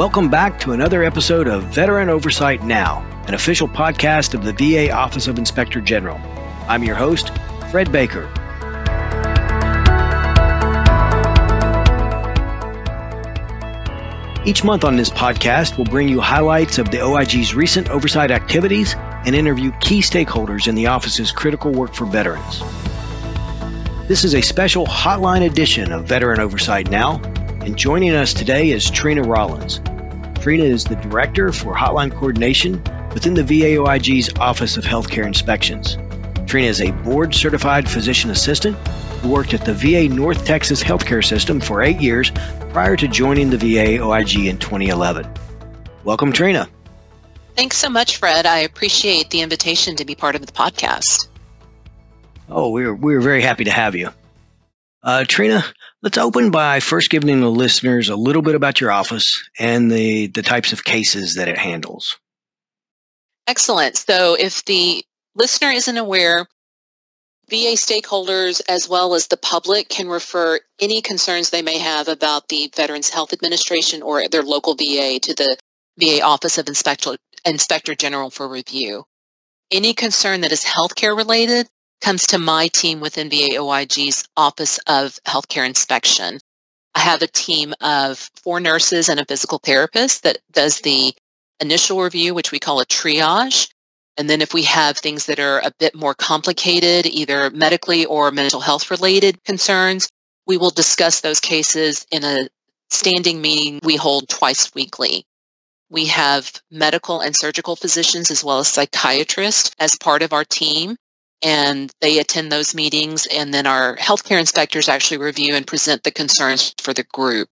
Welcome back to another episode of Veteran Oversight Now, an official podcast of the VA Office of Inspector General. I'm your host, Fred Baker. Each month on this podcast, we'll bring you highlights of the OIG's recent oversight activities and interview key stakeholders in the office's critical work for veterans. This is a special hotline edition of Veteran Oversight Now, and joining us today is Trina Rollins. Trina is the Director for Hotline Coordination within the VAOIG's Office of Healthcare Inspections. Trina is a board certified physician assistant who worked at the VA North Texas healthcare system for eight years prior to joining the VA OIG in 2011. Welcome, Trina. Thanks so much, Fred. I appreciate the invitation to be part of the podcast. Oh, we're, we're very happy to have you. Uh, Trina, let's open by first giving the listeners a little bit about your office and the, the types of cases that it handles. Excellent. So, if the listener isn't aware, VA stakeholders as well as the public can refer any concerns they may have about the Veterans Health Administration or their local VA to the VA Office of Inspector, Inspector General for review. Any concern that is healthcare related comes to my team within VA OIG's Office of Healthcare Inspection. I have a team of four nurses and a physical therapist that does the initial review, which we call a triage. And then if we have things that are a bit more complicated, either medically or mental health related concerns, we will discuss those cases in a standing meeting we hold twice weekly. We have medical and surgical physicians as well as psychiatrists as part of our team and they attend those meetings and then our healthcare inspectors actually review and present the concerns for the group.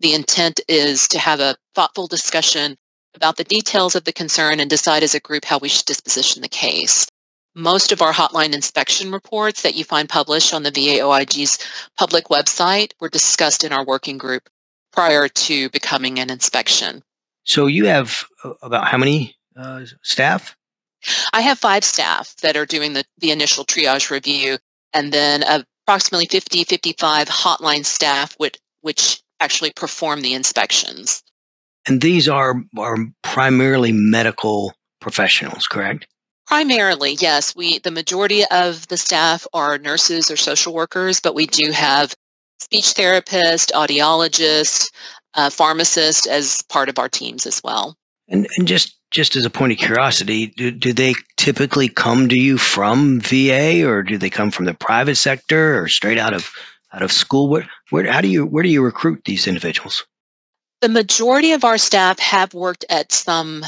The intent is to have a thoughtful discussion about the details of the concern and decide as a group how we should disposition the case. Most of our hotline inspection reports that you find published on the VA OIG's public website were discussed in our working group prior to becoming an inspection. So you have uh, about how many uh, staff? I have five staff that are doing the, the initial triage review and then approximately 50, 55 hotline staff which, which actually perform the inspections. And these are, are primarily medical professionals, correct? Primarily, yes. We the majority of the staff are nurses or social workers, but we do have speech therapist, audiologist, uh, pharmacist as part of our teams as well. And, and just just as a point of curiosity, do, do they typically come to you from VA, or do they come from the private sector, or straight out of out of school? Where, where how do you where do you recruit these individuals? The majority of our staff have worked at some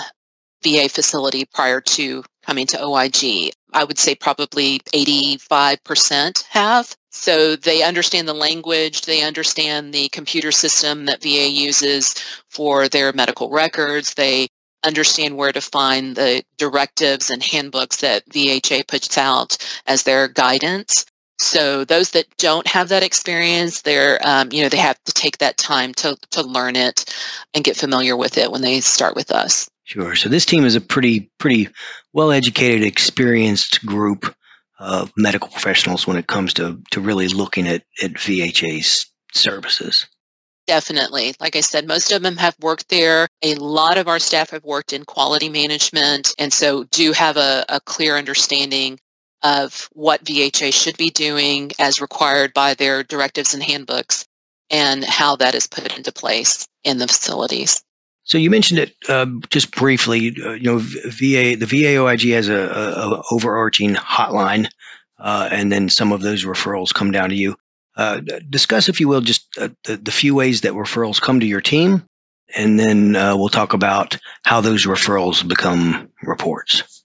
VA facility prior to coming to OIG. I would say probably 85% have. So they understand the language, they understand the computer system that VA uses for their medical records, they understand where to find the directives and handbooks that VHA puts out as their guidance. So those that don't have that experience, they're um, you know they have to take that time to to learn it and get familiar with it when they start with us. Sure. So this team is a pretty pretty well educated, experienced group of medical professionals when it comes to to really looking at at VHA's services. Definitely. Like I said, most of them have worked there. A lot of our staff have worked in quality management and so do have a, a clear understanding of what VHA should be doing as required by their directives and handbooks and how that is put into place in the facilities. So you mentioned it uh, just briefly. Uh, you know, VA the VAOIG has a, a, a overarching hotline, uh, and then some of those referrals come down to you. Uh, discuss, if you will, just uh, the, the, few ways that referrals come to your team, and then uh, we'll talk about how those referrals become reports.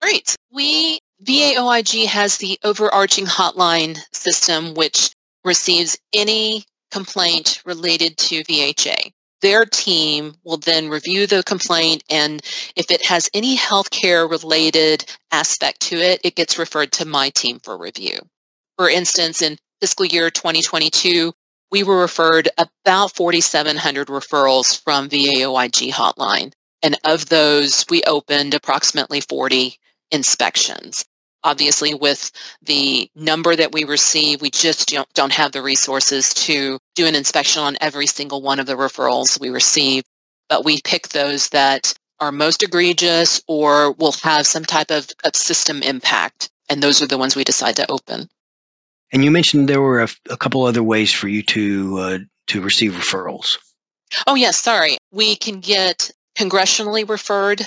Great. We VAOIG has the overarching hotline system, which receives any complaint related to VHA. Their team will then review the complaint, and if it has any healthcare related aspect to it, it gets referred to my team for review. For instance, in fiscal year 2022, we were referred about 4,700 referrals from VAOIG hotline. And of those, we opened approximately 40 inspections. obviously with the number that we receive, we just don't, have the resources to do an inspection on every single one of the referrals we receive. But we pick those that are most egregious or will have some type of, of system impact. And those are the ones we decide to open. And you mentioned there were a, a couple other ways for you to uh, to receive referrals. Oh yes, sorry. We can get congressionally referred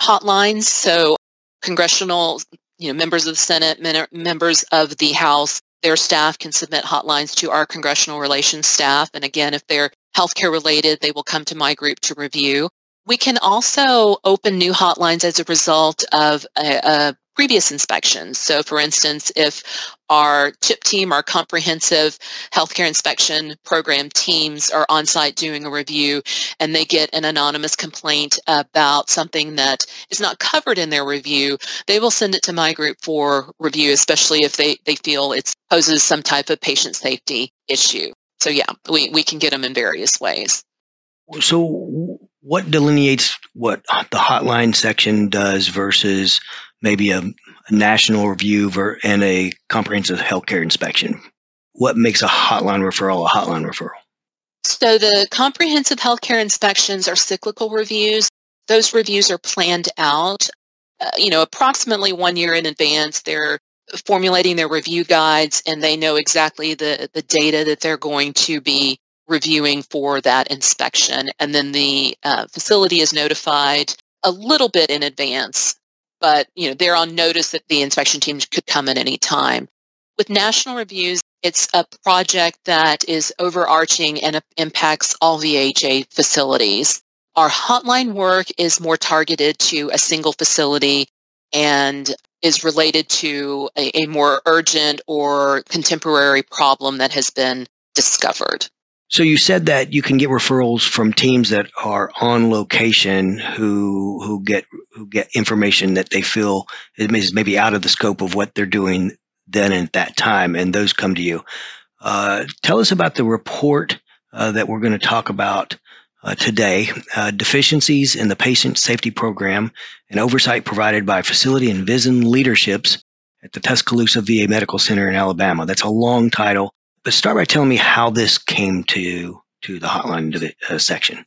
hotlines. So congressional, you know, members of the Senate, members of the House, their staff can submit hotlines to our congressional relations staff. And again, if they're healthcare related, they will come to my group to review. We can also open new hotlines as a result of a, a previous inspections. So, for instance, if our CHIP team, our comprehensive healthcare inspection program teams are on site doing a review and they get an anonymous complaint about something that is not covered in their review, they will send it to my group for review, especially if they, they feel it poses some type of patient safety issue. So, yeah, we, we can get them in various ways. So, what delineates what the hotline section does versus maybe a, a national review ver- and a comprehensive healthcare inspection? What makes a hotline referral a hotline referral? So the comprehensive healthcare inspections are cyclical reviews. Those reviews are planned out, uh, you know, approximately one year in advance. They're formulating their review guides and they know exactly the, the data that they're going to be reviewing for that inspection. And then the uh, facility is notified a little bit in advance but you know they're on notice that the inspection team could come at any time. With national reviews, it's a project that is overarching and impacts all VHA facilities. Our hotline work is more targeted to a single facility and is related to a, a more urgent or contemporary problem that has been discovered. So you said that you can get referrals from teams that are on location who who get who get information that they feel is maybe out of the scope of what they're doing then at that time, and those come to you. Uh, tell us about the report uh, that we're going to talk about uh, today: uh, deficiencies in the patient safety program and oversight provided by facility and VISN leaderships at the Tuscaloosa VA Medical Center in Alabama. That's a long title but start by telling me how this came to to the hotline uh, section.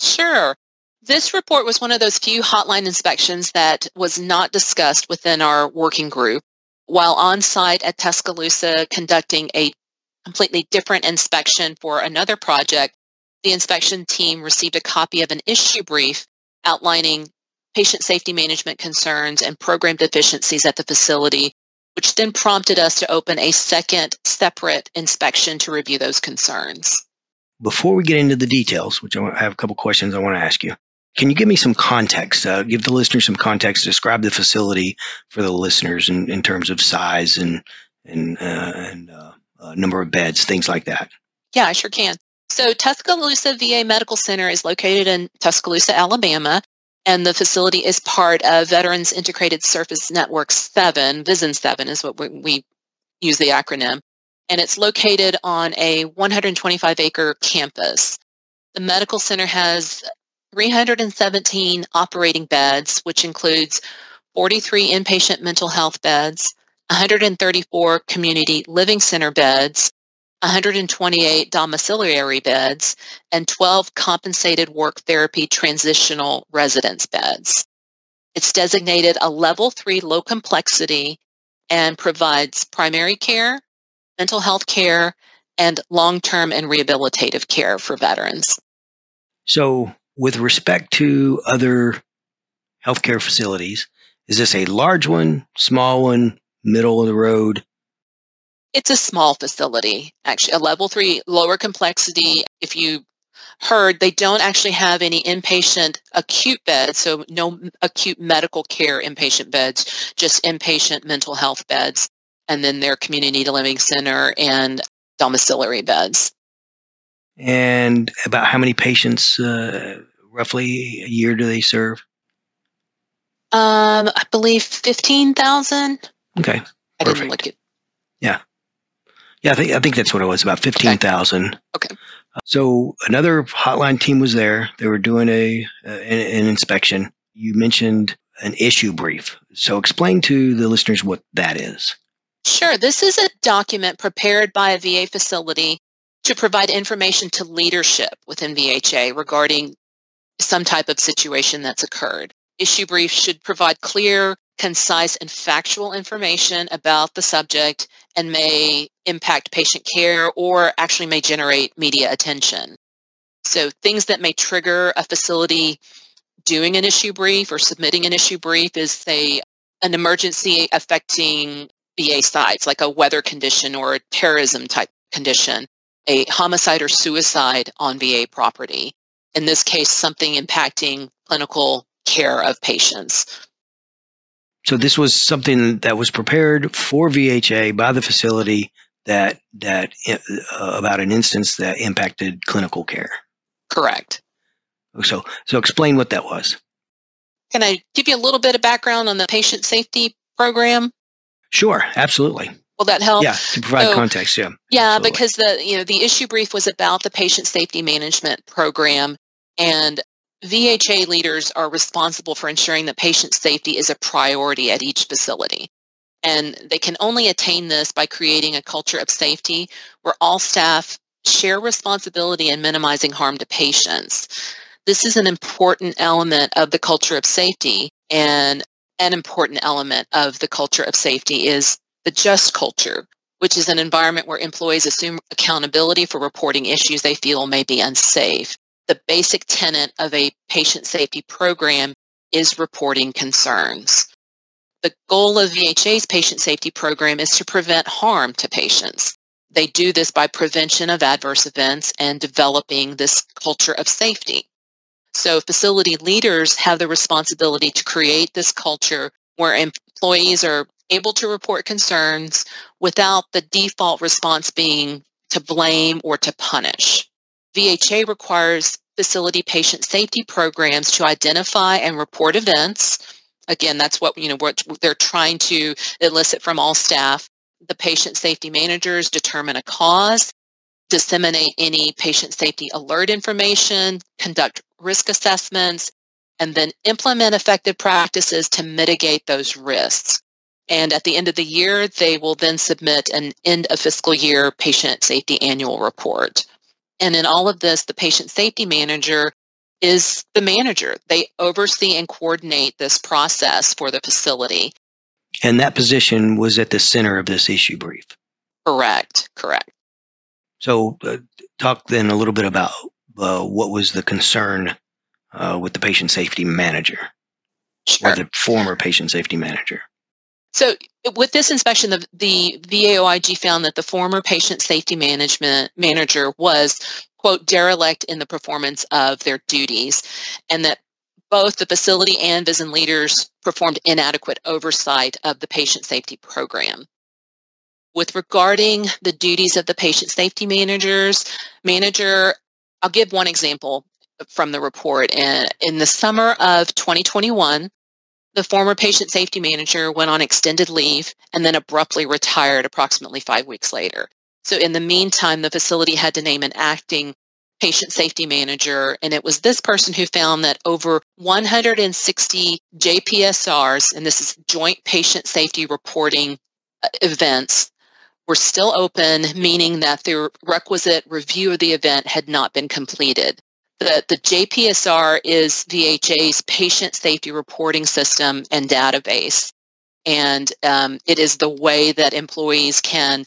Sure. This report was one of those few hotline inspections that was not discussed within our working group. While on site at Tuscaloosa conducting a completely different inspection for another project, the inspection team received a copy of an issue brief outlining patient safety management concerns and program deficiencies at the facility which then prompted us to open a second separate inspection to review those concerns. Before we get into the details, which I have a couple questions I want to ask you, can you give me some context? Uh, give the listeners some context. Describe the facility for the listeners in, in terms of size and and, uh, and uh, uh number of beds, things like that. Yeah, I sure can. So Tuscaloosa VA Medical Center is located in Tuscaloosa, Alabama and the facility is part of Veterans Integrated Service Network 7. VISN 7 is what we, we use the acronym. And it's located on a 125 acre campus. The medical center has 317 operating beds, which includes 43 inpatient mental health beds, 134 community living center beds, 128 domiciliary beds, and 12 compensated work therapy transitional residence beds. It's designated a level three low complexity and provides primary care, mental health care, and long term and rehabilitative care for veterans. So, with respect to other healthcare facilities, is this a large one, small one, middle of the road? It's a small facility, actually, a level three, lower complexity. If you heard, they don't actually have any inpatient acute beds, so no acute medical care inpatient beds, just inpatient mental health beds, and then their community to living center and domiciliary beds. And about how many patients, uh, roughly a year, do they serve? Um, I believe fifteen thousand. Okay, I didn't look at. Yeah, I think I think that's what it was. About fifteen thousand. Okay. okay. So another hotline team was there. They were doing a uh, an, an inspection. You mentioned an issue brief. So explain to the listeners what that is. Sure. This is a document prepared by a VA facility to provide information to leadership within VHA regarding some type of situation that's occurred. Issue briefs should provide clear, concise, and factual information about the subject and may impact patient care or actually may generate media attention. So things that may trigger a facility doing an issue brief or submitting an issue brief is say an emergency affecting VA sites like a weather condition or a terrorism type condition, a homicide or suicide on VA property. In this case, something impacting clinical care of patients. So this was something that was prepared for VHA by the facility that that uh, about an instance that impacted clinical care. Correct. So, so explain what that was. Can I give you a little bit of background on the patient safety program? Sure, absolutely. Will that help? Yeah, to provide so, context. Yeah. Yeah, absolutely. because the you know the issue brief was about the patient safety management program, and VHA leaders are responsible for ensuring that patient safety is a priority at each facility. And they can only attain this by creating a culture of safety where all staff share responsibility in minimizing harm to patients. This is an important element of the culture of safety. And an important element of the culture of safety is the just culture, which is an environment where employees assume accountability for reporting issues they feel may be unsafe. The basic tenet of a patient safety program is reporting concerns. The goal of VHA's patient safety program is to prevent harm to patients. They do this by prevention of adverse events and developing this culture of safety. So facility leaders have the responsibility to create this culture where employees are able to report concerns without the default response being to blame or to punish. VHA requires facility patient safety programs to identify and report events. Again, that's what you know what they're trying to elicit from all staff. The patient safety managers determine a cause disseminate any patient safety alert information, conduct risk assessments, and then implement effective practices to mitigate those risks. And at the end of the year, they will then submit an end of fiscal year patient safety annual report. And in all of this, the patient safety manager is the manager. They oversee and coordinate this process for the facility. And that position was at the center of this issue brief. Correct, correct. So, uh, talk then a little bit about uh, what was the concern uh, with the patient safety manager sure. or the former patient safety manager. So, with this inspection, the, the VAOIG found that the former patient safety management manager was, quote, derelict in the performance of their duties, and that both the facility and VISN leaders performed inadequate oversight of the patient safety program. With regarding the duties of the patient safety managers manager i'll give one example from the report. And in the summer of 2021 the former patient safety manager went on extended leave and then abruptly retired approximately five weeks later so in the meantime the facility had to name an acting patient safety manager and it was this person who found that over 160 jpsrs and this is joint patient safety reporting uh, events were still open, meaning that the requisite review of the event had not been completed. The, the JPSR is VHA's patient safety reporting system and database. And um, it is the way that employees can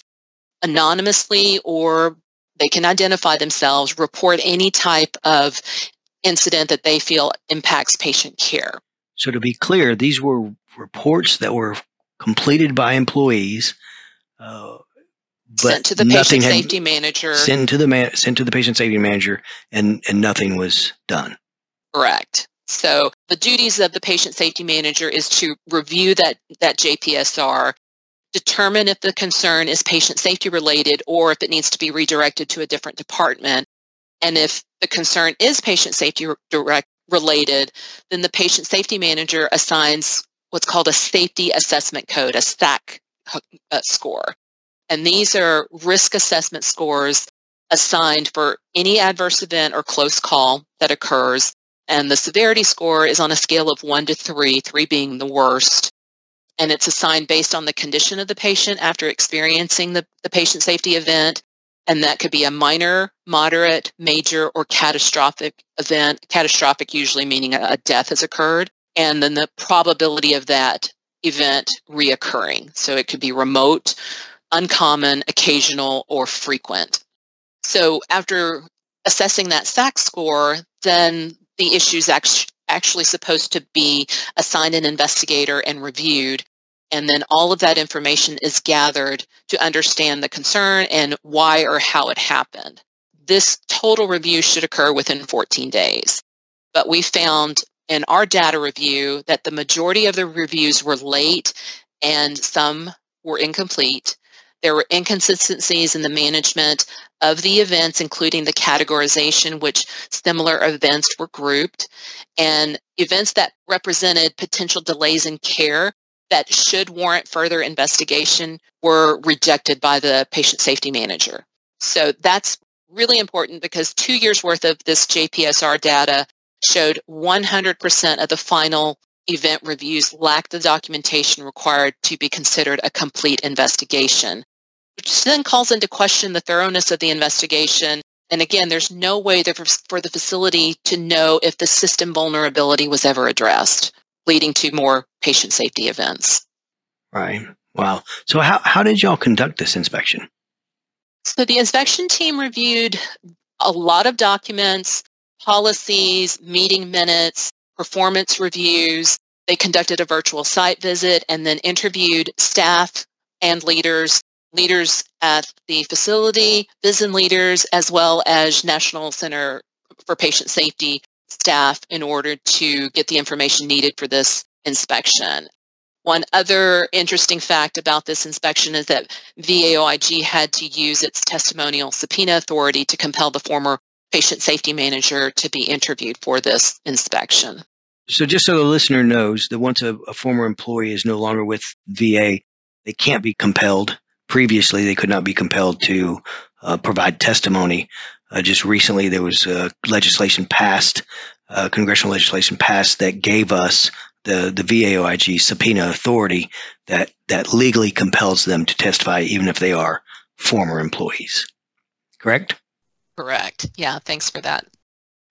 anonymously or they can identify themselves, report any type of incident that they feel impacts patient care. So, to be clear, these were reports that were completed by employees uh, sent to the patient safety manager. Sent to the man, sent to the patient safety manager, and and nothing was done. Correct. So the duties of the patient safety manager is to review that that JPSR, determine if the concern is patient safety related or if it needs to be redirected to a different department. And if the concern is patient safety direct related, then the patient safety manager assigns what's called a safety assessment code, a SAC uh, score. And these are risk assessment scores assigned for any adverse event or close call that occurs. And the severity score is on a scale of one to three, three being the worst. And it's assigned based on the condition of the patient after experiencing the, the patient safety event. And that could be a minor, moderate, major, or catastrophic event. Catastrophic usually meaning a, a death has occurred. And then the probability of that event reoccurring. So it could be remote, uncommon, occasional, or frequent. So after assessing that SAC score, then the issue is actually supposed to be assigned an investigator and reviewed. And then all of that information is gathered to understand the concern and why or how it happened. This total review should occur within 14 days. But we found in our data review that the majority of the reviews were late and some were incomplete. There were inconsistencies in the management of the events, including the categorization, which similar events were grouped, and events that represented potential delays in care that should warrant further investigation were rejected by the patient safety manager. So that's really important because two years worth of this JPSR data showed 100% of the final event reviews lacked the documentation required to be considered a complete investigation, which then calls into question the thoroughness of the investigation. And again, there's no way for the facility to know if the system vulnerability was ever addressed, leading to more patient safety events. Right. Wow. So how, how did y'all conduct this inspection? So the inspection team reviewed a lot of documents, policies, meeting minutes, performance reviews. They conducted a virtual site visit and then interviewed staff and leaders, leaders at the facility, VISN leaders, as well as National Center for Patient Safety staff in order to get the information needed for this inspection. One other interesting fact about this inspection is that VAOIG had to use its testimonial subpoena authority to compel the former patient safety manager to be interviewed for this inspection. So, just so the listener knows that once a, a former employee is no longer with VA, they can't be compelled. Previously, they could not be compelled to uh, provide testimony. Uh, just recently, there was uh, legislation passed, uh, congressional legislation passed that gave us the the VAOIG subpoena authority that that legally compels them to testify, even if they are former employees. Correct. Correct. Yeah, thanks for that.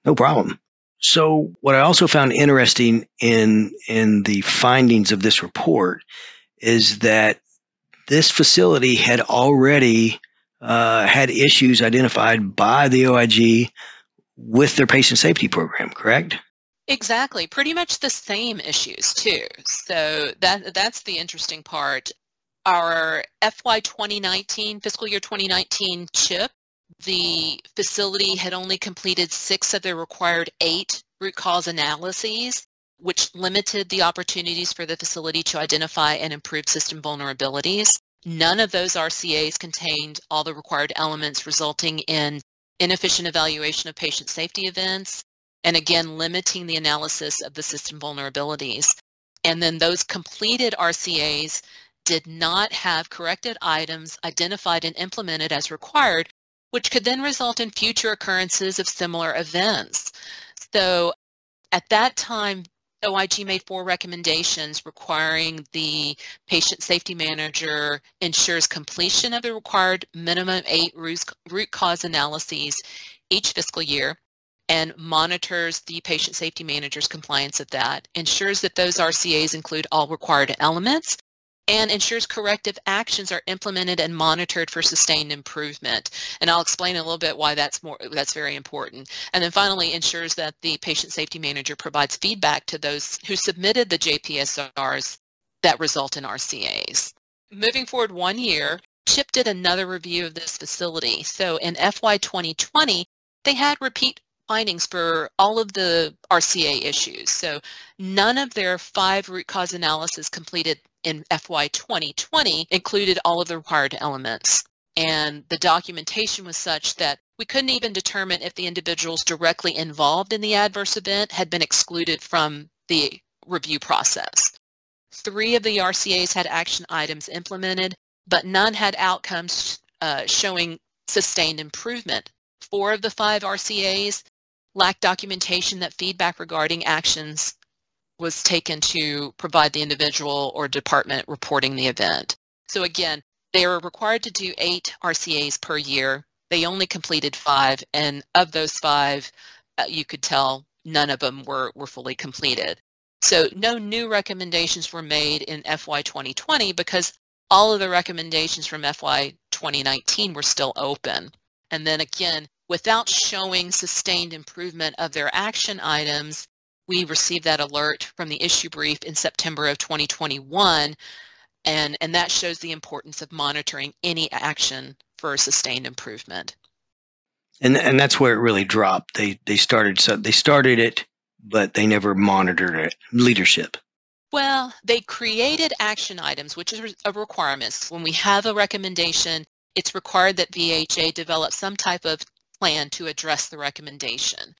No problem. So what I also found interesting in in the findings of this report is that this facility had already uh, had issues identified by the OIG with their patient safety program, correct? Exactly. Pretty much the same issues too. So that that's the interesting part. Our FY 2019, fiscal year 2019 CHIP the facility had only completed six of the required eight root cause analyses, which limited the opportunities for the facility to identify and improve system vulnerabilities. None of those RCAs contained all the required elements resulting in inefficient evaluation of patient safety events, and again, limiting the analysis of the system vulnerabilities. And then those completed RCAs did not have corrected items identified and implemented as required, which could then result in future occurrences of similar events. So at that time, OIG made four recommendations requiring the patient safety manager ensures completion of the required minimum eight root cause analyses each fiscal year and monitors the patient safety manager's compliance of that, ensures that those RCAs include all required elements, and ensures corrective actions are implemented and monitored for sustained improvement. And I'll explain a little bit why that's more that's very important. And then finally ensures that the patient safety manager provides feedback to those who submitted the JPSRs that result in RCAs. Moving forward one year, CHIP did another review of this facility. So in FY 2020, they had repeat findings for all of the RCA issues. So none of their five root cause analysis completed in FY 2020 included all of the required elements. And the documentation was such that we couldn't even determine if the individuals directly involved in the adverse event had been excluded from the review process. Three of the RCAs had action items implemented, but none had outcomes uh, showing sustained improvement. Four of the five RCAs lacked documentation that feedback regarding actions was taken to provide the individual or department reporting the event. So again, they are required to do eight RCAs per year. They only completed five, and of those five, uh, you could tell none of them were, were fully completed. So no new recommendations were made in FY 2020 because all of the recommendations from FY 2019 were still open. And then again, without showing sustained improvement of their action items, we received that alert from the issue brief in September of 2021, and, and that shows the importance of monitoring any action for sustained improvement. And and that's where it really dropped. They they started so they started it, but they never monitored it. Leadership. Well, they created action items, which is a requirement. When we have a recommendation, it's required that VHA develop some type of plan to address the recommendation.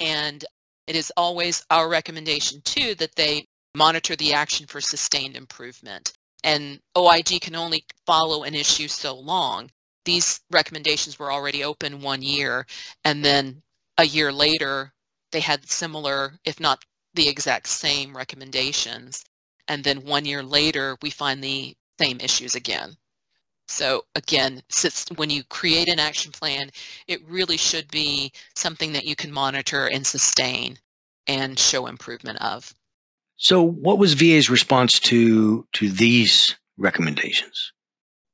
And it is always our recommendation too that they monitor the action for sustained improvement. And OIG can only follow an issue so long. These recommendations were already open one year, and then a year later, they had similar, if not the exact same recommendations. And then one year later, we find the same issues again. So again, when you create an action plan, it really should be something that you can monitor and sustain and show improvement of. So what was VA's response to to these recommendations?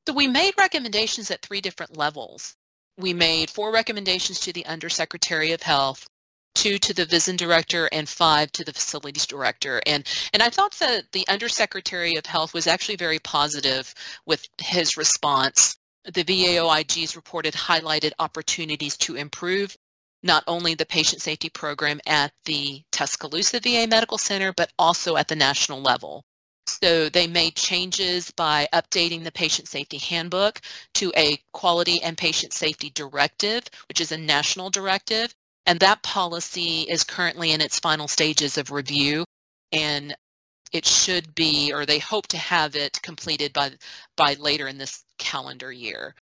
So we made recommendations at three different levels. We made four recommendations to the Undersecretary of Health, two to the VISN director and five to the facilities director. And, and I thought that the Undersecretary of Health was actually very positive with his response. The VAOIG's reported highlighted opportunities to improve not only the patient safety program at the Tuscaloosa VA Medical Center, but also at the national level. So they made changes by updating the patient safety handbook to a quality and patient safety directive, which is a national directive, and that policy is currently in its final stages of review and it should be, or they hope to have it completed by, by later in this calendar year.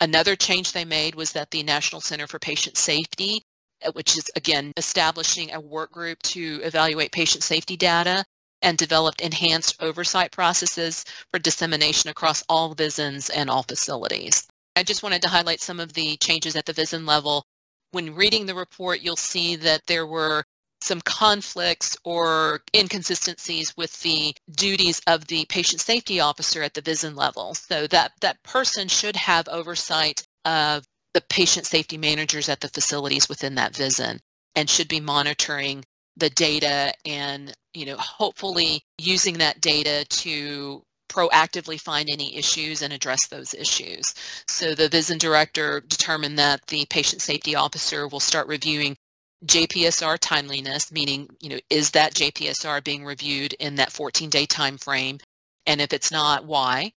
Another change they made was that the National Center for Patient Safety, uh, which is again establishing a work group to evaluate patient safety data and developed enhanced oversight processes for dissemination across all VISNs and all facilities. I just wanted to highlight some of the changes at the VISN level when reading the report, you'll see that there were some conflicts or inconsistencies with the duties of the patient safety officer at the VISN level. So that, that person should have oversight of the patient safety managers at the facilities within that VISN and should be monitoring the data and you know hopefully using that data to proactively find any issues and address those issues. So the VISN director determined that the patient safety officer will start reviewing JPSR timeliness, meaning, you know, is that JPSR being reviewed in that 14-day time frame? And if it's not, why?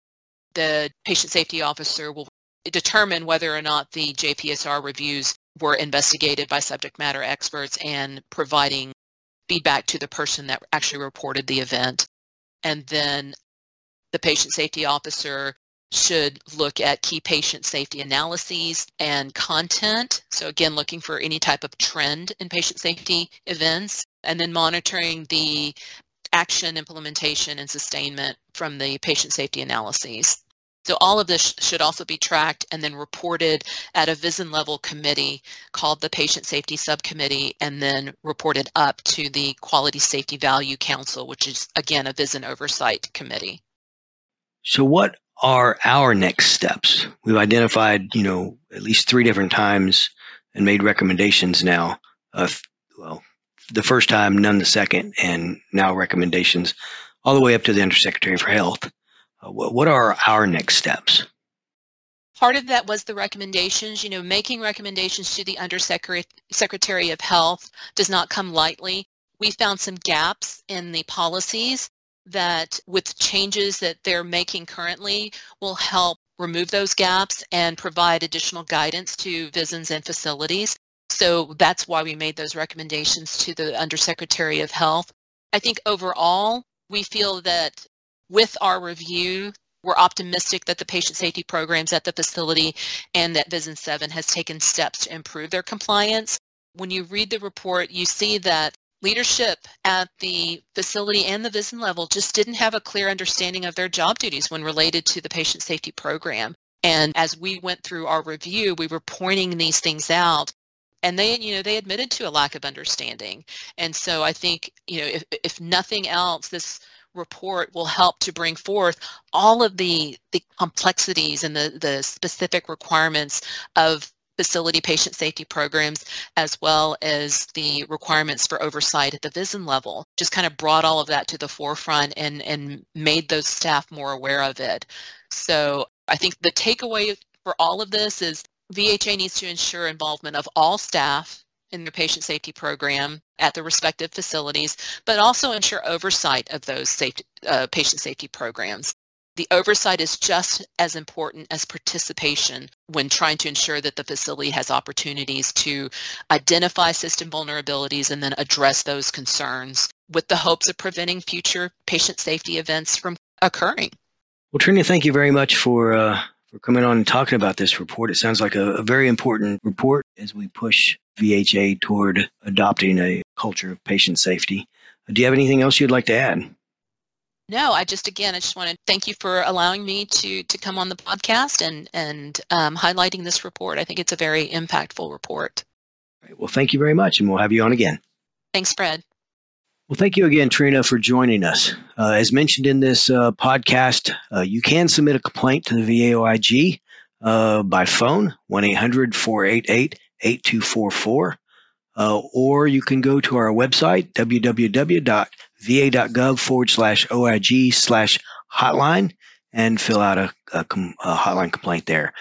The patient safety officer will determine whether or not the JPSR reviews were investigated by subject matter experts and providing feedback to the person that actually reported the event. And then the patient safety officer should look at key patient safety analyses and content. So again, looking for any type of trend in patient safety events and then monitoring the action, implementation, and sustainment from the patient safety analyses. So all of this should also be tracked and then reported at a VISN level committee called the Patient Safety Subcommittee and then reported up to the Quality Safety Value Council, which is again a VISN oversight committee. So what are our next steps? We've identified, you know, at least three different times and made recommendations now. Uh, well, the first time, none the second, and now recommendations all the way up to the Undersecretary for Health. Uh, what, what are our next steps? Part of that was the recommendations. You know, making recommendations to the Undersecretary of Health does not come lightly. We found some gaps in the policies that with changes that they're making currently will help remove those gaps and provide additional guidance to VISNs and facilities. So that's why we made those recommendations to the Undersecretary of Health. I think overall, we feel that with our review, we're optimistic that the patient safety programs at the facility and that VISN 7 has taken steps to improve their compliance. When you read the report, you see that leadership at the facility and the VISN level just didn't have a clear understanding of their job duties when related to the patient safety program. And as we went through our review, we were pointing these things out and they you know they admitted to a lack of understanding and so i think you know if, if nothing else this report will help to bring forth all of the the complexities and the the specific requirements of facility patient safety programs as well as the requirements for oversight at the VISN level. Just kind of brought all of that to the forefront and, and made those staff more aware of it. So I think the takeaway for all of this is VHA needs to ensure involvement of all staff in their patient safety program at the respective facilities, but also ensure oversight of those safety, uh, patient safety programs. The oversight is just as important as participation when trying to ensure that the facility has opportunities to identify system vulnerabilities and then address those concerns with the hopes of preventing future patient safety events from occurring. Well, Trina, thank you very much for uh, for coming on and talking about this report. It sounds like a, a very important report as we push VHA toward adopting a culture of patient safety. Do you have anything else you'd like to add? No, I just again, I just want to thank you for allowing me to to come on the podcast and and um, highlighting this report. I think it's a very impactful report. Right, well, thank you very much, and we'll have you on again. Thanks, Fred. Well, thank you again, Trina, for joining us. Uh, as mentioned in this uh, podcast, uh, you can submit a complaint to the VAOIG uh, by phone, 1 800 488 8244, uh, or you can go to our website, www.va.gov forward slash OIG slash hotline, and fill out a, a, a hotline complaint there.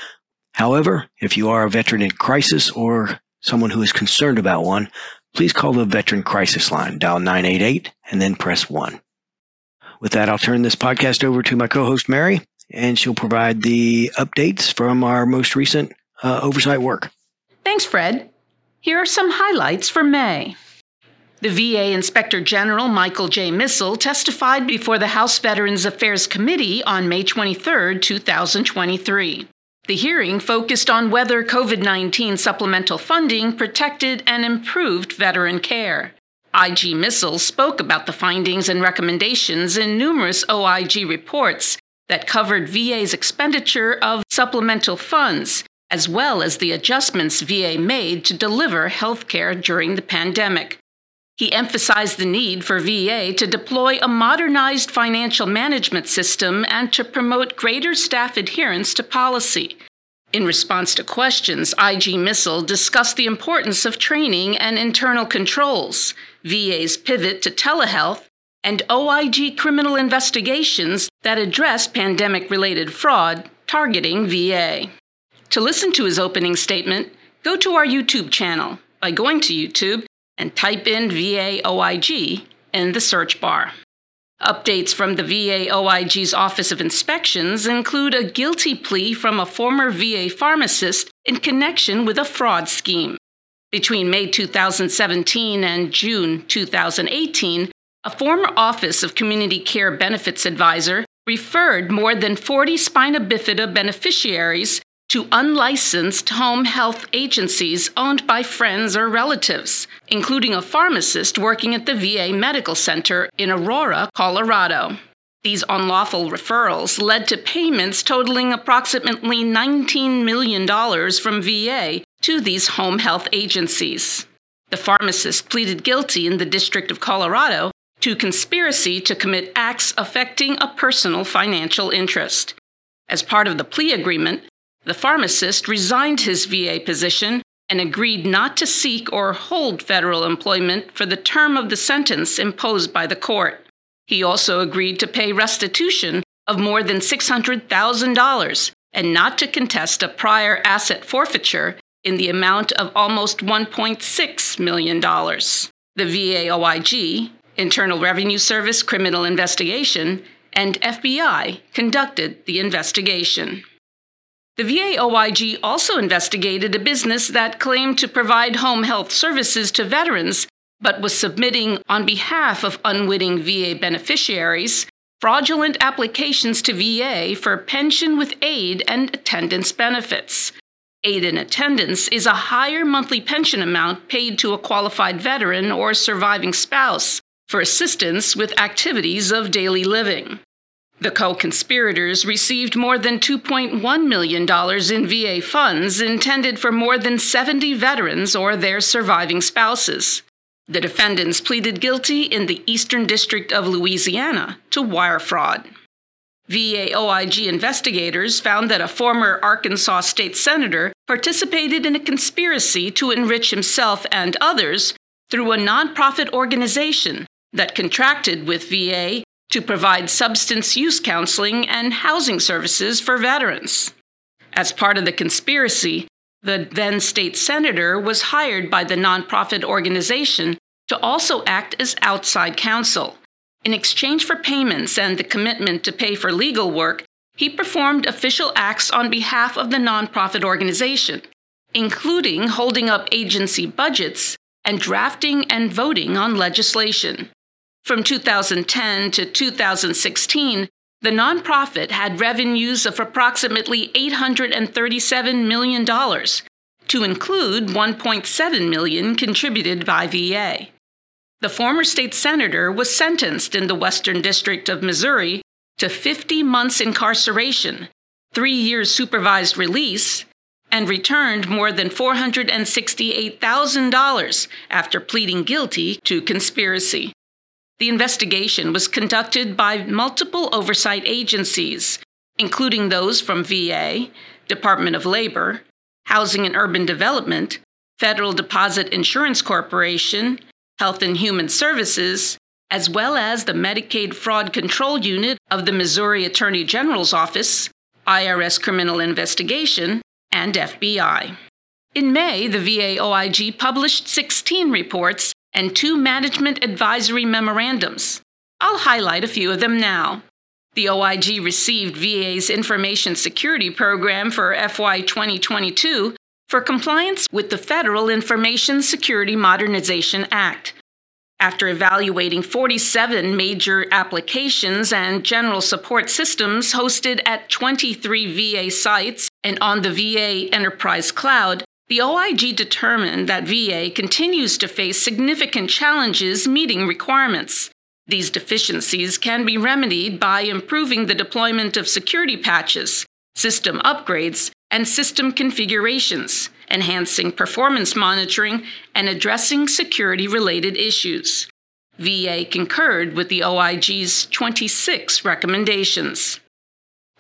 However, if you are a veteran in crisis or someone who is concerned about one, please call the Veteran Crisis Line, dial 988, and then press 1. With that, I'll turn this podcast over to my co host, Mary, and she'll provide the updates from our most recent uh, oversight work. Thanks, Fred. Here are some highlights for May. The VA Inspector General Michael J. Missal testified before the House Veterans Affairs Committee on May 23, 2023. The hearing focused on whether COVID 19 supplemental funding protected and improved veteran care. IG Missal spoke about the findings and recommendations in numerous OIG reports that covered VA's expenditure of supplemental funds, as well as the adjustments VA made to deliver health care during the pandemic. He emphasized the need for VA to deploy a modernized financial management system and to promote greater staff adherence to policy. In response to questions, IG Missal discussed the importance of training and internal controls, VA's pivot to telehealth, and OIG criminal investigations that address pandemic related fraud targeting VA. To listen to his opening statement, go to our YouTube channel by going to YouTube and type in VA OIG in the search bar. Updates from the VA OIG's Office of Inspections include a guilty plea from a former VA pharmacist in connection with a fraud scheme. Between May 2017 and June 2018, a former Office of Community Care Benefits advisor referred more than 40 spina bifida beneficiaries to unlicensed home health agencies owned by friends or relatives, including a pharmacist working at the VA Medical Center in Aurora, Colorado. These unlawful referrals led to payments totaling approximately $19 million from VA to these home health agencies. The pharmacist pleaded guilty in the District of Colorado to conspiracy to commit acts affecting a personal financial interest. As part of the plea agreement, the pharmacist resigned his VA position and agreed not to seek or hold federal employment for the term of the sentence imposed by the court. He also agreed to pay restitution of more than $600,000 and not to contest a prior asset forfeiture in the amount of almost $1.6 million. The VA OIG, Internal Revenue Service Criminal Investigation, and FBI conducted the investigation. The VA OIG also investigated a business that claimed to provide home health services to veterans, but was submitting, on behalf of unwitting VA beneficiaries, fraudulent applications to VA for pension with aid and attendance benefits. Aid in attendance is a higher monthly pension amount paid to a qualified veteran or surviving spouse for assistance with activities of daily living. The co conspirators received more than $2.1 million in VA funds intended for more than 70 veterans or their surviving spouses. The defendants pleaded guilty in the Eastern District of Louisiana to wire fraud. VA OIG investigators found that a former Arkansas state senator participated in a conspiracy to enrich himself and others through a nonprofit organization that contracted with VA to provide substance use counseling and housing services for veterans. As part of the conspiracy, the then state senator was hired by the nonprofit organization to also act as outside counsel. In exchange for payments and the commitment to pay for legal work, he performed official acts on behalf of the nonprofit organization, including holding up agency budgets and drafting and voting on legislation. From 2010 to 2016, the nonprofit had revenues of approximately $837 million, to include 1.7 million contributed by VA. The former state senator was sentenced in the Western District of Missouri to 50 months incarceration, three years supervised release, and returned more than $468,000 after pleading guilty to conspiracy. The investigation was conducted by multiple oversight agencies, including those from VA, Department of Labor, Housing and Urban Development, Federal Deposit Insurance Corporation, Health and Human Services, as well as the Medicaid Fraud Control Unit of the Missouri Attorney General's Office, IRS Criminal Investigation, and FBI. In May, the VA OIG published 16 reports and two management advisory memorandums. I'll highlight a few of them now. The OIG received VA's Information Security Program for FY 2022 for compliance with the Federal Information Security Modernization Act. After evaluating 47 major applications and general support systems hosted at 23 VA sites and on the VA Enterprise Cloud, the OIG determined that VA continues to face significant challenges meeting requirements. These deficiencies can be remedied by improving the deployment of security patches, system upgrades, and system configurations, enhancing performance monitoring, and addressing security related issues. VA concurred with the OIG's 26 recommendations.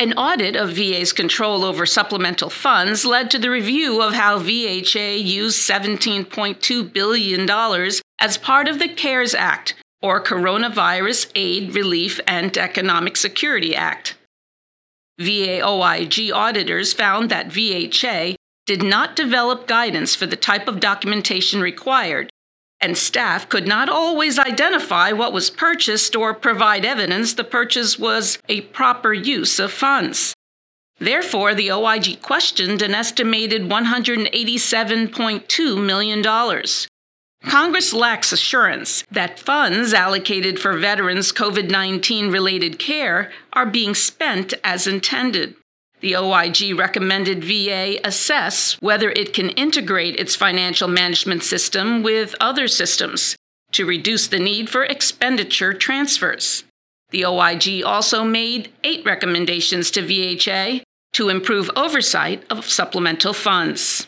An audit of VA's control over supplemental funds led to the review of how VHA used $17.2 billion as part of the CARES Act, or Coronavirus Aid, Relief, and Economic Security Act. VA OIG auditors found that VHA did not develop guidance for the type of documentation required and staff could not always identify what was purchased or provide evidence the purchase was a proper use of funds. Therefore, the OIG questioned an estimated $187.2 million. Congress lacks assurance that funds allocated for veterans' COVID 19 related care are being spent as intended. The OIG recommended VA assess whether it can integrate its financial management system with other systems to reduce the need for expenditure transfers. The OIG also made eight recommendations to VHA to improve oversight of supplemental funds.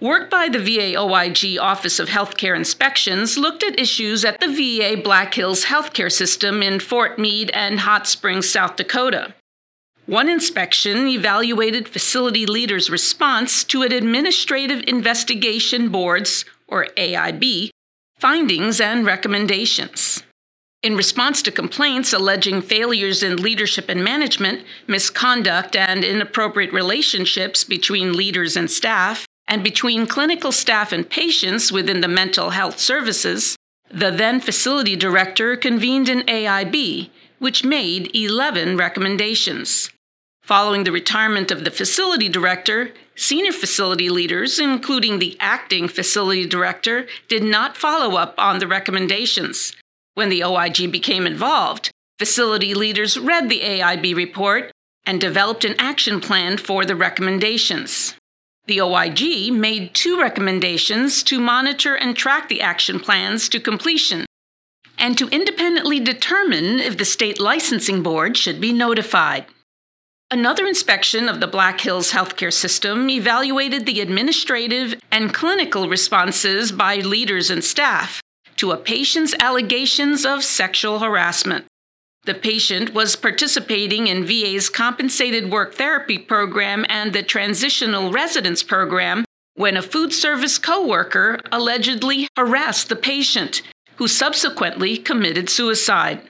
Work by the VA OIG Office of Healthcare Inspections looked at issues at the VA Black Hills healthcare system in Fort Meade and Hot Springs, South Dakota. One inspection evaluated facility leaders' response to an Administrative Investigation Board's, or AIB, findings and recommendations. In response to complaints alleging failures in leadership and management, misconduct, and inappropriate relationships between leaders and staff, and between clinical staff and patients within the mental health services, the then facility director convened an AIB which made 11 recommendations. Following the retirement of the facility director, senior facility leaders, including the acting facility director, did not follow up on the recommendations. When the OIG became involved, facility leaders read the AIB report and developed an action plan for the recommendations. The OIG made two recommendations to monitor and track the action plans to completion and to independently determine if the state licensing board should be notified. Another inspection of the Black Hills healthcare system evaluated the administrative and clinical responses by leaders and staff to a patient's allegations of sexual harassment. The patient was participating in VA's compensated work therapy program and the transitional residence program when a food service coworker allegedly harassed the patient, who subsequently committed suicide.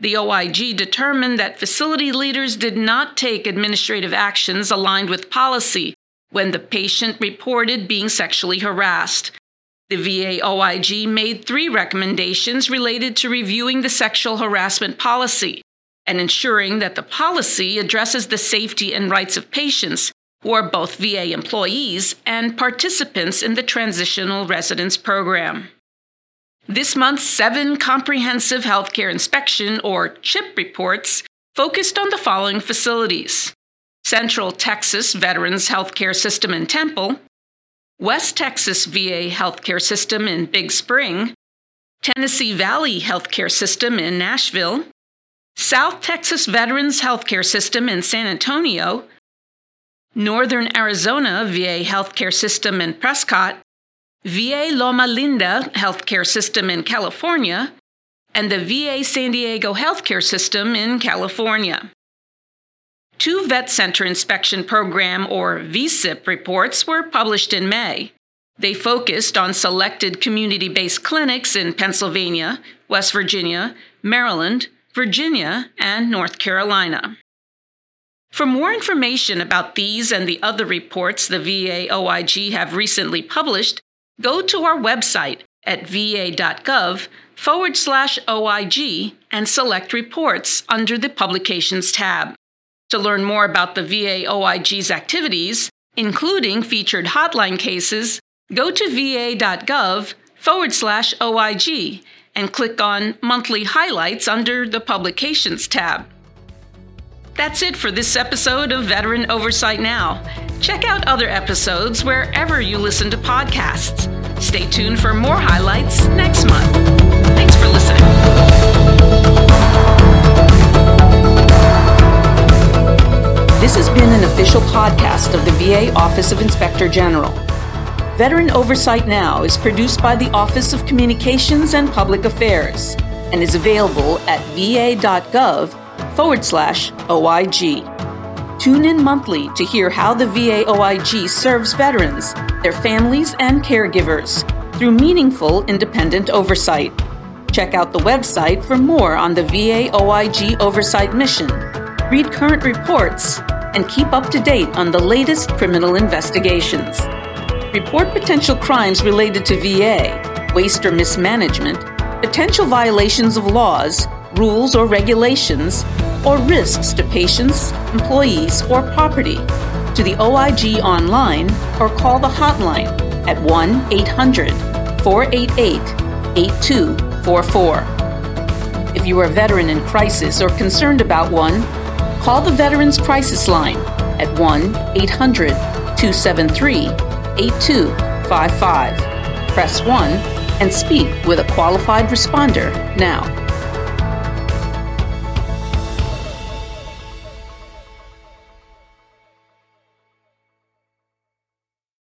The OIG determined that facility leaders did not take administrative actions aligned with policy when the patient reported being sexually harassed. The VA OIG made three recommendations related to reviewing the sexual harassment policy and ensuring that the policy addresses the safety and rights of patients who are both VA employees and participants in the Transitional Residence Program. This month's seven comprehensive healthcare inspection, or CHIP reports, focused on the following facilities. Central Texas Veterans Healthcare System in Temple, West Texas VA Healthcare System in Big Spring, Tennessee Valley Healthcare System in Nashville, South Texas Veterans Healthcare System in San Antonio, Northern Arizona VA Healthcare System in Prescott, VA Loma Linda Healthcare System in California, and the VA San Diego Healthcare System in California. Two Vet Center Inspection Program, or VCIP, reports were published in May. They focused on selected community based clinics in Pennsylvania, West Virginia, Maryland, Virginia, and North Carolina. For more information about these and the other reports the VA OIG have recently published, go to our website at va.gov forward slash OIG and select reports under the Publications tab. To learn more about the VA OIG's activities, including featured hotline cases, go to va.gov forward slash OIG and click on Monthly Highlights under the Publications tab. That's it for this episode of Veteran Oversight Now. Check out other episodes wherever you listen to podcasts. Stay tuned for more highlights next month. Thanks for listening. This has been an official podcast of the VA Office of Inspector General. Veteran Oversight Now is produced by the Office of Communications and Public Affairs and is available at va.gov forward slash OIG. Tune in monthly to hear how the VA OIG serves veterans, their families, and caregivers through meaningful independent oversight. Check out the website for more on the VA OIG oversight mission. Read current reports and keep up to date on the latest criminal investigations. Report potential crimes related to VA, waste or mismanagement, potential violations of laws, rules, or regulations, or risks to patients, employees, or property to the OIG online or call the hotline at 1 800 488 8244. If you are a veteran in crisis or concerned about one, Call the Veterans Crisis Line at 1 800 273 8255. Press 1 and speak with a qualified responder now.